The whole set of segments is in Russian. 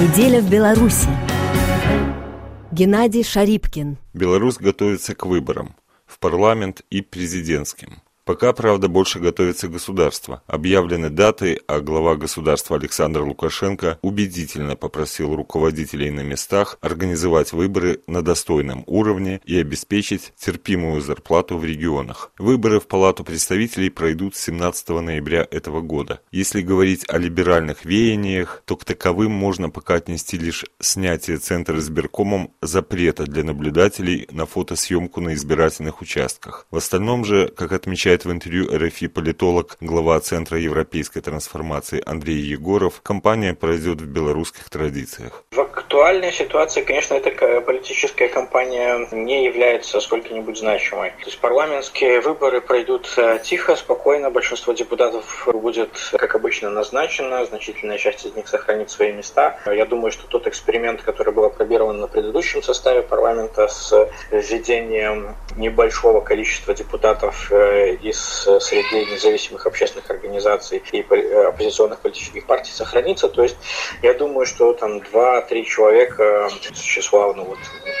Неделя в Беларуси. Геннадий Шарипкин. Беларусь готовится к выборам в парламент и президентским. Пока, правда, больше готовится государство. Объявлены даты, а глава государства Александр Лукашенко убедительно попросил руководителей на местах организовать выборы на достойном уровне и обеспечить терпимую зарплату в регионах. Выборы в Палату представителей пройдут 17 ноября этого года. Если говорить о либеральных веяниях, то к таковым можно пока отнести лишь снятие Центра избиркомом запрета для наблюдателей на фотосъемку на избирательных участках. В остальном же, как отмечает в интервью РФИ политолог, глава Центра европейской трансформации Андрей Егоров, компания пройдет в белорусских традициях. В актуальной ситуации, конечно, эта политическая кампания не является сколько-нибудь значимой. То есть парламентские выборы пройдут э, тихо, спокойно, большинство депутатов будет, как обычно, назначено, значительная часть из них сохранит свои места. Я думаю, что тот эксперимент, который был опробирован на предыдущем составе парламента с введением небольшого количества депутатов э, э, среды независимых общественных организаций и э, оппозиционных политических партий сохранится. То есть я думаю, что там два-три человека с ну, вот,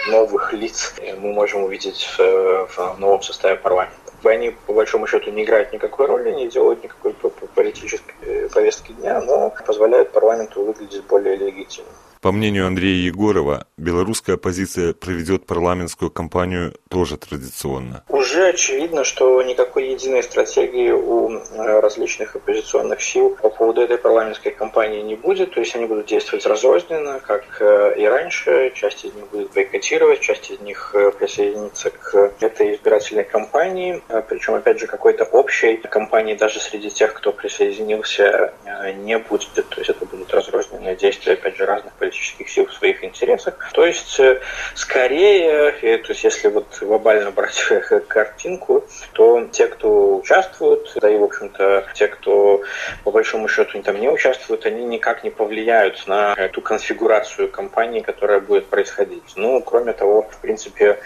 новых лиц мы можем увидеть в, в новом составе парламента они по большому счету не играют никакой роли, не делают никакой политической повестки дня, но позволяют парламенту выглядеть более легитимным. По мнению Андрея Егорова, белорусская оппозиция проведет парламентскую кампанию тоже традиционно. Уже очевидно, что никакой единой стратегии у э, различных оппозиционных сил по поводу этой парламентской кампании не будет. То есть они будут действовать разрозненно, как э, и раньше. Часть из них будет бойкотировать, часть из них э, присоединится к этой избирательной кампании. Причем, опять же, какой-то общей кампании даже среди тех, кто присоединился, не будет. То есть это будут разрозненные действия, опять же, разных политических сил в своих интересах. То есть, э, скорее, э, то есть, если вот глобально брать картинку, то те, кто участвуют, да и, в общем-то, те, кто по большому счету там не участвуют, они никак не повлияют на эту конфигурацию компании, которая будет происходить. Ну, кроме того, в принципе,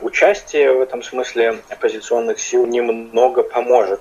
участие в этом смысле оппозиционных сил немного поможет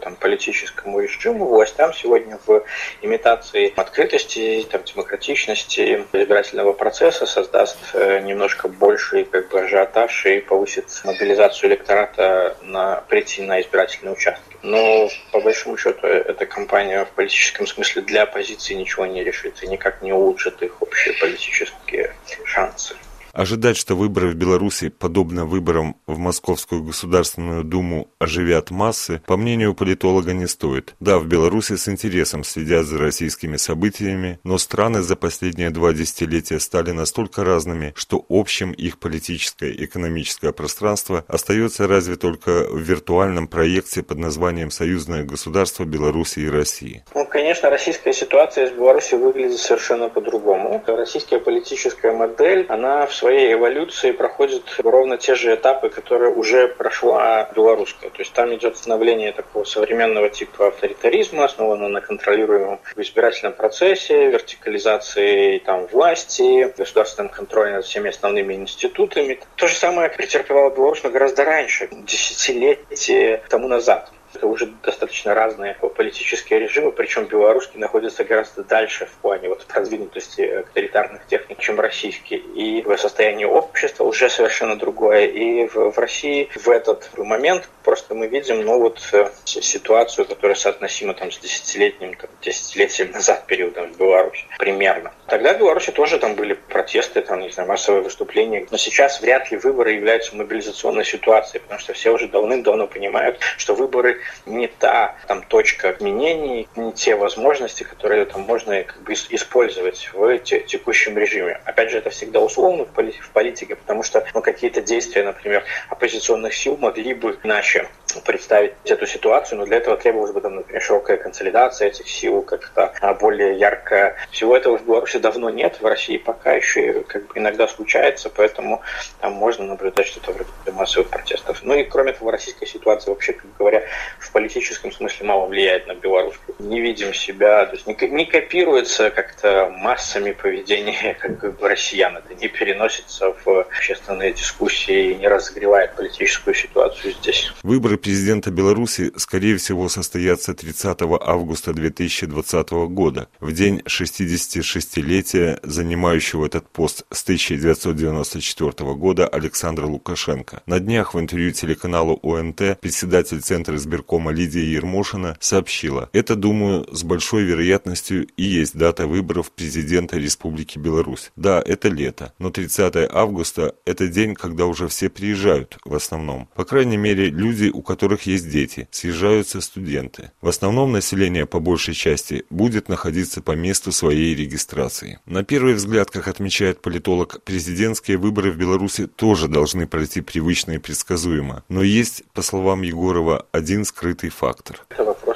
там, политическому режиму, властям сегодня в имитации открытости, там, демократичности, избирательного процесса создаст э, немножко больший как бы, ажиотаж и повысит мобилизацию электората на прийти на избирательные участки. Но по большому счету эта кампания в политическом смысле для оппозиции ничего не решит и никак не улучшит их общие политические шансы. Ожидать, что выборы в Беларуси, подобно выборам в Московскую Государственную Думу, оживят массы, по мнению политолога, не стоит. Да, в Беларуси с интересом следят за российскими событиями, но страны за последние два десятилетия стали настолько разными, что общим их политическое и экономическое пространство остается разве только в виртуальном проекте под названием «Союзное государство Беларуси и России». Ну, конечно, российская ситуация с Беларусью выглядит совершенно по-другому. Российская политическая модель, она в своем своей эволюции проходит ровно те же этапы, которые уже прошла белорусская. То есть там идет становление такого современного типа авторитаризма, основанного на контролируемом избирательном процессе, вертикализации там, власти, государственном контроле над всеми основными институтами. То же самое претерпевала Беларусь, гораздо раньше, десятилетия тому назад. Уже достаточно разные политические режимы, причем белорусские находятся гораздо дальше в плане вот продвинутости авторитарных техник, чем российские. И в состоянии общества уже совершенно другое. И в, в России в этот момент просто мы видим ну, вот, э, ситуацию, которая соотносима там, с десятилетним, там, десятилетием назад периодом в Беларуси примерно. Тогда в Беларуси тоже там были протесты, там, не знаю, массовые выступления. Но сейчас вряд ли выборы являются мобилизационной ситуацией, потому что все уже давным-давно понимают, что выборы не та там точка отменений, не те возможности, которые там можно как бы использовать в текущем режиме. Опять же, это всегда условно в политике, потому что ну, какие-то действия, например, оппозиционных сил могли бы иначе представить эту ситуацию, но для этого требовалась бы, там, например, широкая консолидация этих сил, как-то а, более яркая. Всего этого в Беларуси давно нет, в России пока еще как бы иногда случается, поэтому там можно наблюдать что-то вроде массовых протестов. Ну и кроме того, российская ситуация вообще, как говоря, в политическом смысле мало влияет на белорусскую. Не видим себя, то есть не, не копируется как-то массами поведения как россиян. Это не переносится в общественные дискуссии и не разогревает политическую ситуацию здесь. Выборы президента Беларуси, скорее всего, состоятся 30 августа 2020 года, в день 66-летия занимающего этот пост с 1994 года Александра Лукашенко. На днях в интервью телеканалу ОНТ председатель Центра избиркома Лидия Ермошина сообщила, это, думаю, с большой вероятностью и есть дата выборов президента Республики Беларусь. Да, это лето, но 30 августа – это день, когда уже все приезжают в основном. По крайней мере, люди, у которых есть дети, съезжаются студенты. В основном население по большей части будет находиться по месту своей регистрации. На первый взгляд, как отмечает политолог, президентские выборы в Беларуси тоже должны пройти привычно и предсказуемо. Но есть, по словам Егорова, один скрытый фактор.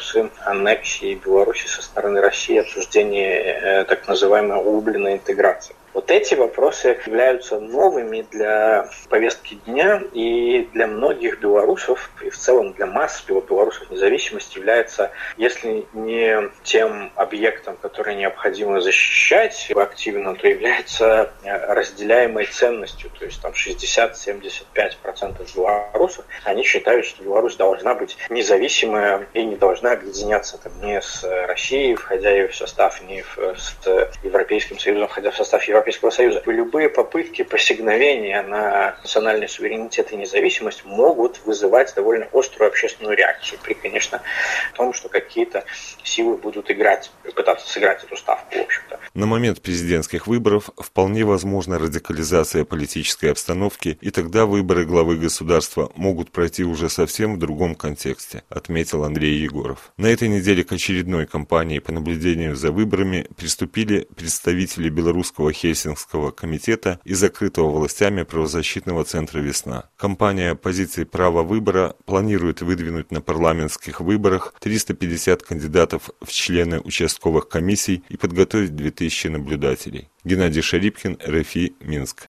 Вопросы аннексии Беларуси со стороны России, обсуждение э, так называемой углубленной интеграции. Вот эти вопросы являются новыми для повестки дня и для многих белорусов, и в целом для масс белорусов независимость является, если не тем объектом, который необходимо защищать активно, то является э, разделяемой ценностью. То есть там 60-75% белорусов, они считают, что Беларусь должна быть независимая и не должна объединяться там, не с Россией, входя в состав, не с Европейским Союзом, входя в состав Европейского Союза. Любые попытки посигновения на национальный суверенитет и независимость могут вызывать довольно острую общественную реакцию при, конечно, том, что какие-то силы будут играть, пытаться сыграть эту ставку, в общем-то. На момент президентских выборов вполне возможна радикализация политической обстановки, и тогда выборы главы государства могут пройти уже совсем в другом контексте, отметил Андрей Егоров. На этой неделе к очередной кампании по наблюдению за выборами приступили представители белорусского Хельсинского комитета и закрытого властями правозащитного центра «Весна». Компания оппозиции «Право выбора» планирует выдвинуть на парламентских выборах 350 кандидатов в члены участковых комиссий и подготовить 2000 наблюдателей. Геннадий Шарипкин, РФИ, Минск.